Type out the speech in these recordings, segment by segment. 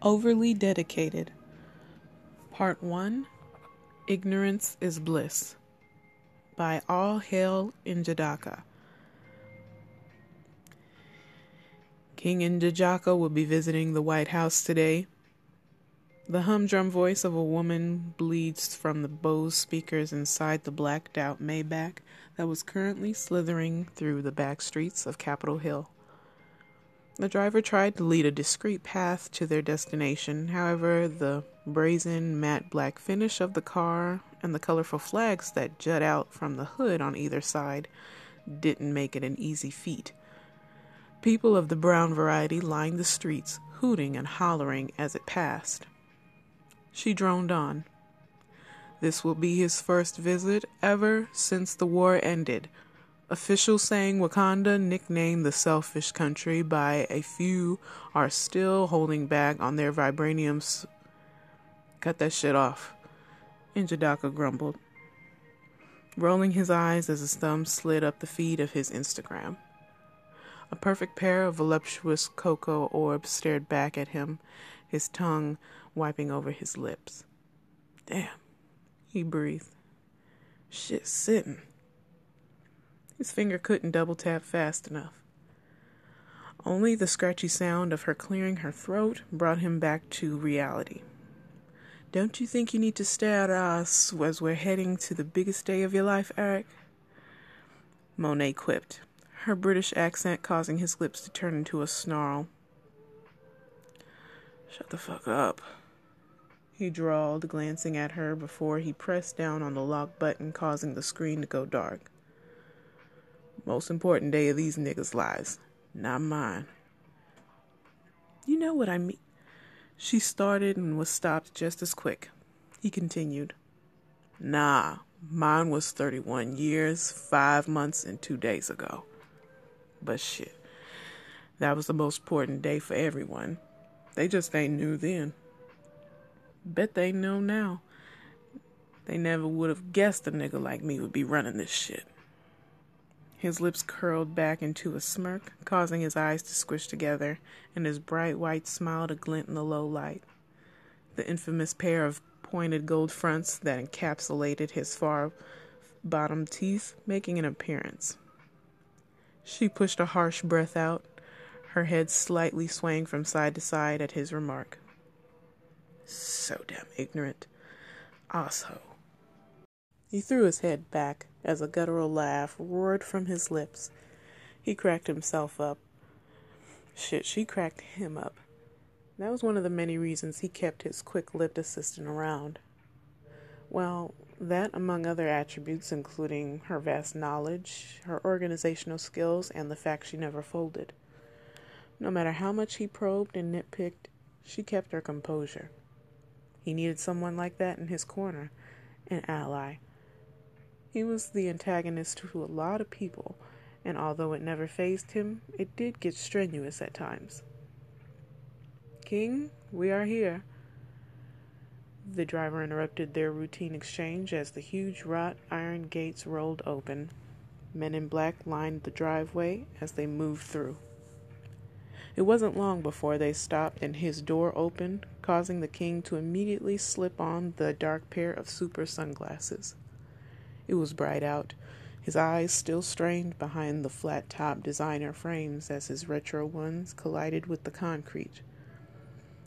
Overly Dedicated. Part 1 Ignorance is Bliss by All Hail N'Jadaka. King N'Jadaka will be visiting the White House today. The humdrum voice of a woman bleeds from the Bose speakers inside the blacked out Maybach that was currently slithering through the back streets of Capitol Hill. The driver tried to lead a discreet path to their destination. However, the brazen matte black finish of the car and the colorful flags that jut out from the hood on either side didn't make it an easy feat. People of the brown variety lined the streets, hooting and hollering as it passed. She droned on. This will be his first visit ever since the war ended. Officials saying Wakanda, nicknamed the selfish country by a few, are still holding back on their vibraniums. Cut that shit off, N'Jadaka grumbled, rolling his eyes as his thumb slid up the feed of his Instagram. A perfect pair of voluptuous cocoa orbs stared back at him, his tongue wiping over his lips. Damn, he breathed. Shit sitting. His finger couldn't double tap fast enough. Only the scratchy sound of her clearing her throat brought him back to reality. Don't you think you need to stare at us as we're heading to the biggest day of your life, Erik? Monet quipped, her British accent causing his lips to turn into a snarl. Shut the fuck up, he drawled, glancing at her before he pressed down on the lock button, causing the screen to go dark. Most important day of these niggas' lives, not mine. You know what I mean. She started and was stopped just as quick. He continued. Nah, mine was 31 years, 5 months, and 2 days ago. But shit, that was the most important day for everyone. They just ain't knew then. Bet they know now. They never would have guessed a nigga like me would be running this shit. His lips curled back into a smirk, causing his eyes to squish together and his bright white smile to glint in the low light. The infamous pair of pointed gold fronts that encapsulated his far bottom teeth making an appearance. She pushed a harsh breath out, her head slightly swaying from side to side at his remark. So damn ignorant. Asshole. He threw his head back as a guttural laugh roared from his lips. He cracked himself up. Shit, she cracked him up. That was one of the many reasons he kept his quick lipped assistant around. Well, that, among other attributes, including her vast knowledge, her organizational skills, and the fact she never folded. No matter how much he probed and nitpicked, she kept her composure. He needed someone like that in his corner, an ally, he was the antagonist to a lot of people, and although it never fazed him, it did get strenuous at times. King, we are here. The driver interrupted their routine exchange as the huge wrought iron gates rolled open. Men in black lined the driveway as they moved through. It wasn't long before they stopped and his door opened, causing the king to immediately slip on the dark pair of super sunglasses. It was bright out, his eyes still strained behind the flat top designer frames as his retro ones collided with the concrete.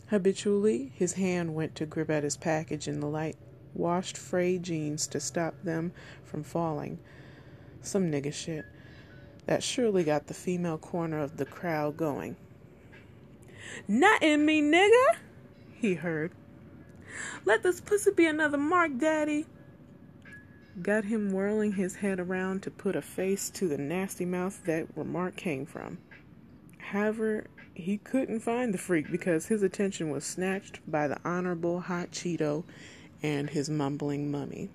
Habitually, his hand went to grip at his package in the light washed frayed jeans to stop them from falling. Some nigga shit. That surely got the female corner of the crowd going. Not in me, nigga, he heard. Let this pussy be another mark, daddy got him whirling his head around to put a face to the nasty mouth that remark came from. However, he couldn't find the freak because his attention was snatched by the Honorable Hot Cheeto and his mumbling mummy.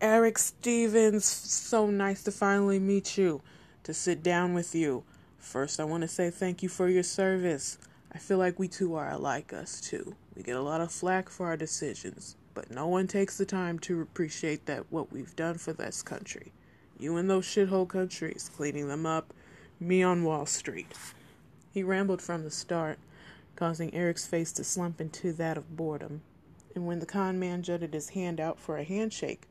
Erik Stevens, so nice to finally meet you, to sit down with you. First, I want to say thank you for your service. I feel like we two are alike, us two. We get a lot of flack for our decisions, but no one takes the time to appreciate that what we've done for this country. You in those shithole countries, cleaning them up, me on Wall Street. He rambled from the start, causing Erik's face to slump into that of boredom. And when the con man jutted his hand out for a handshake,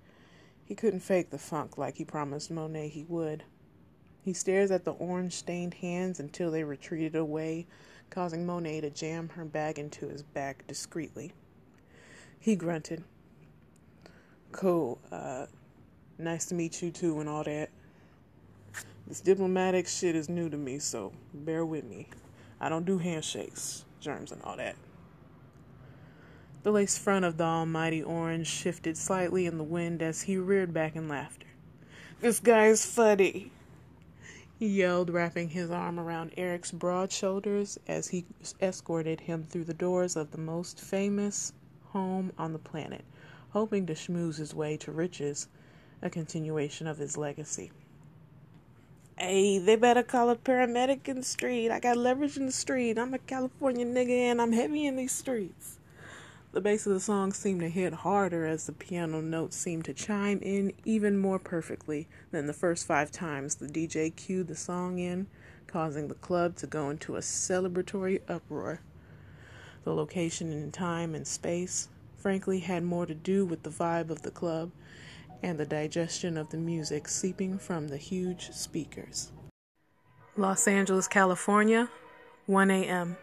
he couldn't fake the funk like he promised Monet he would. He stares at the orange stained hands until they retreated away, causing Monet to jam her bag into his back discreetly. He grunted. Cool. Uh, nice to meet you too and all that. This diplomatic shit is new to me, so bear with me. I don't do handshakes, germs, and all that. The lace front of the almighty orange shifted slightly in the wind as he reared back in laughter. This guy's funny, he yelled, wrapping his arm around Erik's broad shoulders as he escorted him through the doors of the most famous home on the planet, hoping to schmooze his way to riches, a continuation of his legacy. Hey, they better call a paramedic in the street. I got leverage in the street. I'm a California nigga and I'm heavy in these streets. The bass of the song seemed to hit harder as the piano notes seemed to chime in even more perfectly than the first five times the DJ cued the song in, causing the club to go into a celebratory uproar. The location and time and space, frankly, had more to do with the vibe of the club and the digestion of the music seeping from the huge speakers. Los Angeles, California, 1 a.m.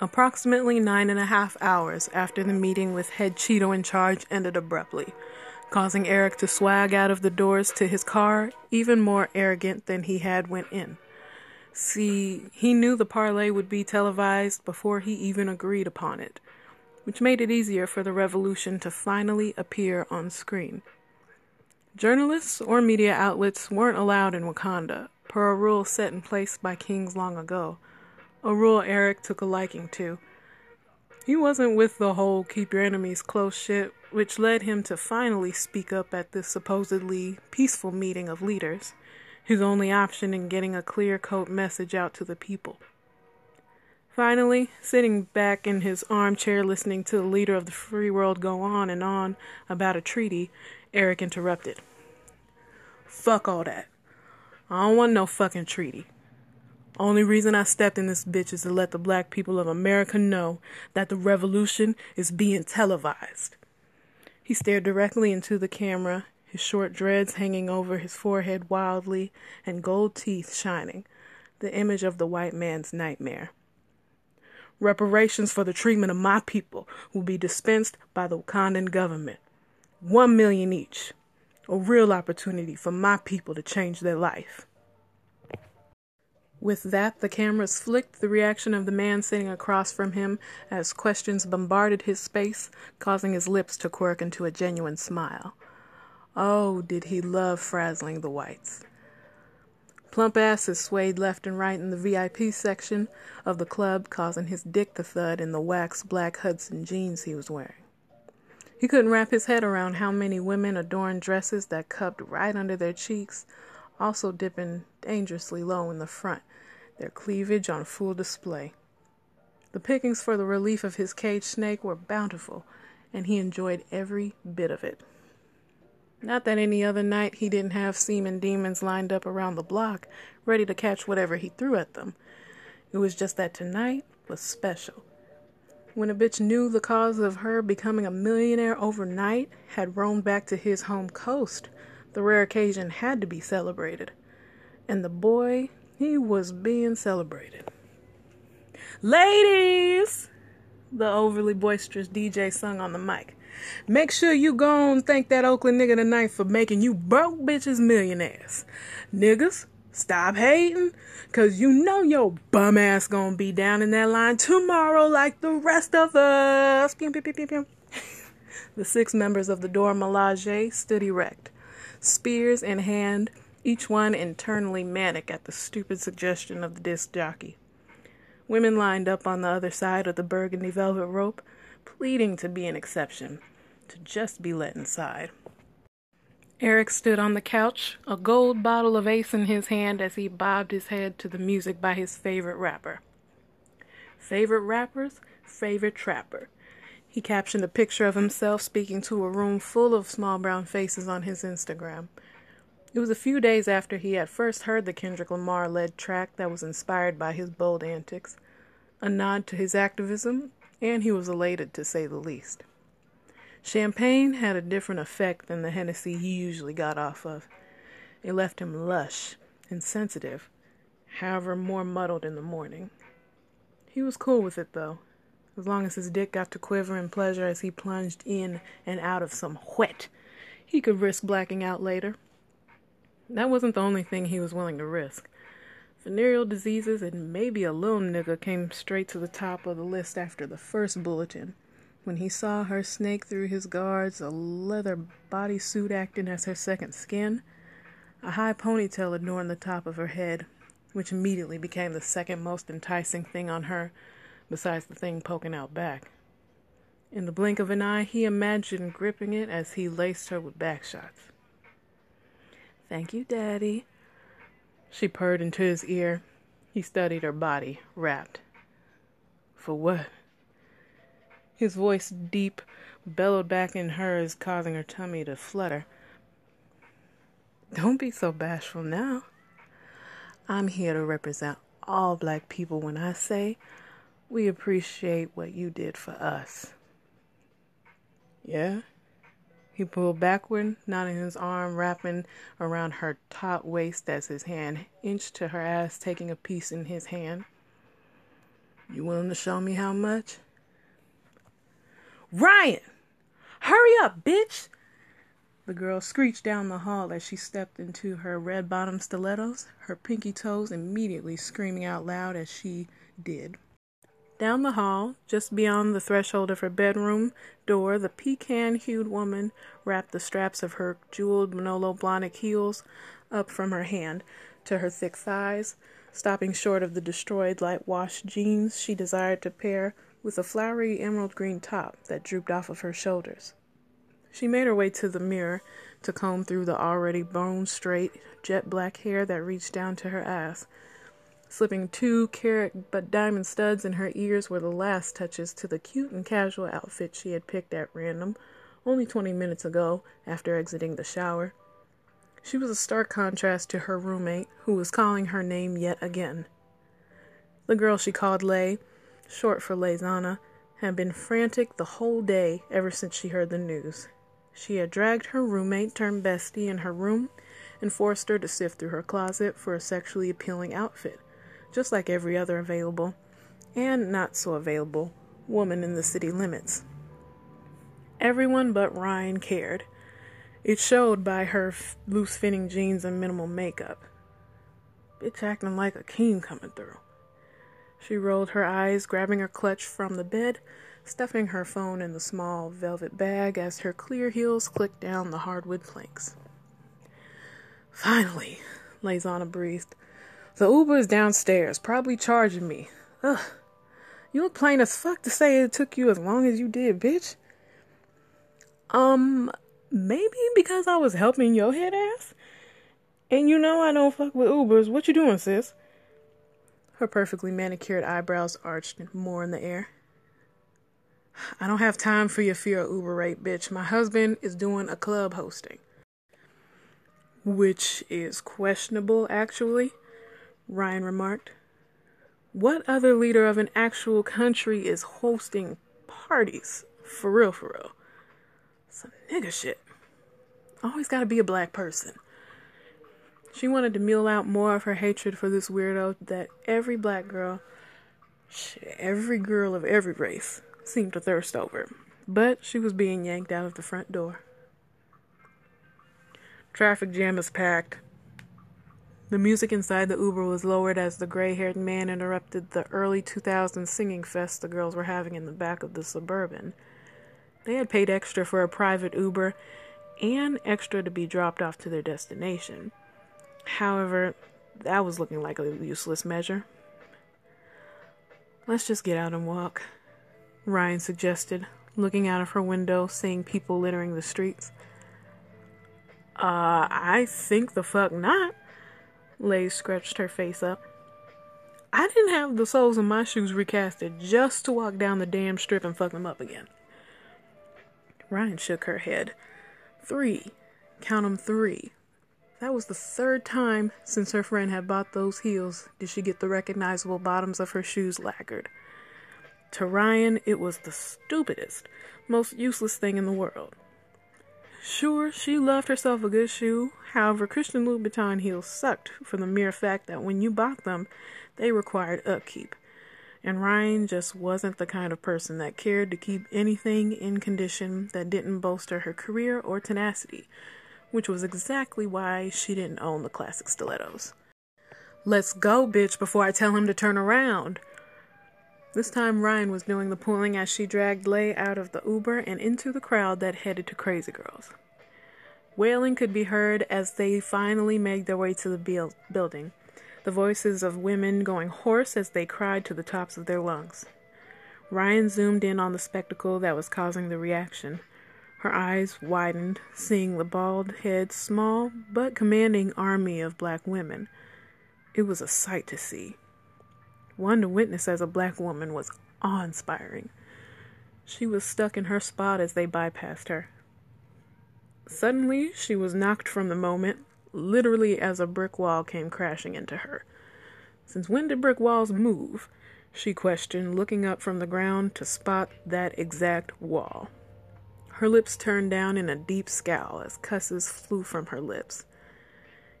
Approximately nine and a half hours after the meeting with head Cheeto in charge ended abruptly, causing Erik to swag out of the doors to his car, even more arrogant than he had went in. See, he knew the parlay would be televised before he even agreed upon it, which made it easier for the revolution to finally appear on screen. Journalists or media outlets weren't allowed in Wakanda, per a rule set in place by kings long ago, a rule Eric took a liking to. He wasn't with the whole keep your enemies close shit, which led him to finally speak up at this supposedly peaceful meeting of leaders, his only option in getting a clear coat message out to the people. Finally, sitting back in his armchair listening to the leader of the free world go on and on about a treaty, Erik interrupted. Fuck all that. I don't want no fucking treaty. Only reason I stepped in this bitch is to let the black people of America know that the revolution is being televised. He stared directly into the camera, his short dreads hanging over his forehead wildly and gold teeth shining, the image of the white man's nightmare. Reparations for the treatment of my people will be dispensed by the Wakandan government. One million each. A real opportunity for my people to change their life. With that, the cameras flicked the reaction of the man sitting across from him as questions bombarded his space, causing his lips to quirk into a genuine smile. Oh, did he love frazzling the whites! Plump asses swayed left and right in the VIP section of the club, causing his dick to thud in the wax black Hudson jeans he was wearing. He couldn't wrap his head around how many women adorned dresses that cupped right under their cheeks, also dipping dangerously low in the front, their cleavage on full display. The pickings for the relief of his caged snake were bountiful, and he enjoyed every bit of it. Not that any other night he didn't have semen demons lined up around the block, ready to catch whatever he threw at them. It was just that tonight was special. When a bitch knew the cause of her becoming a millionaire overnight had roamed back to his home coast, the rare occasion had to be celebrated. And the boy, he was being celebrated. Ladies! The overly boisterous DJ sung on the mic. Make sure you go and thank that Oakland nigga tonight for making you broke bitches millionaires. Niggas, Stop hating, cause you know your bum ass gonna be down in that line tomorrow like the rest of us. Pew, pew, pew, the six members of the Dora Milaje stood erect, spears in hand, each one internally manic at the stupid suggestion of the disc jockey. Women lined up on the other side of the burgundy velvet rope, pleading to be an exception, to just be let inside. Erik stood on the couch, a gold bottle of Ace in his hand as he bobbed his head to the music by his favorite rapper. Favorite rappers, favorite trapper. He captioned a picture of himself speaking to a room full of small brown faces on his Instagram. It was a few days after he had first heard the Kendrick Lamar led track that was inspired by his bold antics. a nod to his activism, and he was elated to say the least. Champagne had a different effect than the Hennessy he usually got off of. It left him lush and sensitive, however, more muddled in the morning. He was cool with it, though, as long as his dick got to quiver in pleasure as he plunged in and out of some wet. He could risk blacking out later. That wasn't the only thing he was willing to risk. Venereal diseases and maybe a little nigga came straight to the top of the list after the first bulletin. When he saw her snake through his guards, a leather bodysuit acting as her second skin, a high ponytail adorned the top of her head, which immediately became the second most enticing thing on her, besides the thing poking out back. In the blink of an eye, he imagined gripping it as he laced her with back shots. Thank you, Daddy. She purred into his ear. He studied her body, rapt. For what? His voice, deep, bellowed back in hers, causing her tummy to flutter. Don't be so bashful now. I'm here to represent all black people when I say we appreciate what you did for us. Yeah? He pulled backward, nodding his arm, wrapping around her taut waist as his hand inched to her ass, taking a piece in his hand. You willing to show me how much? Ryan! Hurry up, bitch! The girl screeched down the hall as she stepped into her red bottom stilettos, her pinky toes immediately screaming out loud as she did. Down the hall, just beyond the threshold of her bedroom door, the pecan hued woman wrapped the straps of her jeweled Manolo Blahnik heels up from her hand to her thick thighs, stopping short of the destroyed light wash jeans she desired to pair with a flowery emerald green top that drooped off of her shoulders. She made her way to the mirror to comb through the already bone straight, jet black hair that reached down to her ass Slipping two carat but diamond studs in her ears were the last touches to the cute and casual outfit she had picked at random only 20 minutes ago after exiting the shower. She was a stark contrast to her roommate, who was calling her name yet again. The girl she called Lay, short for Layzana, had been frantic the whole day ever since she heard the news. She had dragged her roommate turned bestie in her room and forced her to sift through her closet for a sexually appealing outfit just like every other available, and not so available, woman in the city limits. Everyone but Ryan cared. It showed by her f- loose fitting jeans and minimal makeup. Bitch acting like a king coming through. She rolled her eyes, grabbing her clutch from the bed, stuffing her phone in the small velvet bag as her clear heels clicked down the hardwood planks. Finally, Layzana breathed. The Uber is downstairs, probably charging me. Ugh. You look plain as fuck to say it took you as long as you did, bitch. Um, maybe because I was helping your head ass? And you know I don't fuck with Ubers. What you doing, sis? Her perfectly manicured eyebrows arched more in the air. I don't have time for your fear of Uber rate, bitch. My husband is doing a club hosting. Which is questionable, actually. Ryan remarked. What other leader of an actual country is hosting parties? For real, for real. Some nigga shit. Always gotta be a black person. She wanted to meal out more of her hatred for this weirdo that every black girl, shit, every girl of every race, seemed to thirst over. But she was being yanked out of the front door. Traffic jam is packed. The music inside the Uber was lowered as the gray haired man interrupted the early 2000s singing fest the girls were having in the back of the Suburban. They had paid extra for a private Uber and extra to be dropped off to their destination. However, that was looking like a useless measure. Let's just get out and walk, Ryan suggested, looking out of her window, seeing people littering the streets. Uh, I think the fuck not. Lay scratched her face up. I didn't have the soles of my shoes recasted just to walk down the damn strip and fuck them up again. Ryan shook her head. Three. Count 'em three. That was the third time since her friend had bought those heels did she get the recognizable bottoms of her shoes lacquered. To Ryan, it was the stupidest, most useless thing in the world. Sure, she loved herself a good shoe. However, Christian Louboutin heels sucked for the mere fact that when you bought them, they required upkeep. And Ryan just wasn't the kind of person that cared to keep anything in condition that didn't bolster her career or tenacity, which was exactly why she didn't own the classic stilettos. Let's go, bitch, before I tell him to turn around. This time, Ryan was doing the pulling as she dragged Lay out of the Uber and into the crowd that headed to Crazy Girls. Wailing could be heard as they finally made their way to the building, the voices of women going hoarse as they cried to the tops of their lungs. Ryan zoomed in on the spectacle that was causing the reaction. Her eyes widened, seeing the bald head, small but commanding army of black women. It was a sight to see. One to witness as a black woman was awe inspiring. She was stuck in her spot as they bypassed her. Suddenly, she was knocked from the moment, literally as a brick wall came crashing into her. Since when did brick walls move? She questioned, looking up from the ground to spot that exact wall. Her lips turned down in a deep scowl as cusses flew from her lips.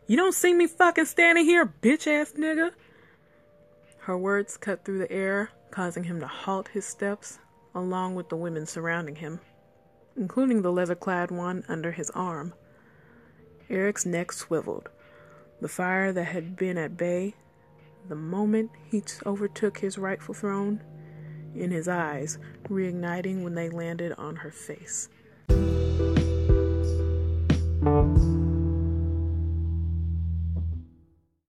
You don't see me fucking standing here, bitch ass nigga? Her words cut through the air, causing him to halt his steps, along with the women surrounding him, including the leather clad one under his arm. Erik's neck swiveled. The fire that had been at bay the moment he overtook his rightful throne, in his eyes, reigniting when they landed on her face.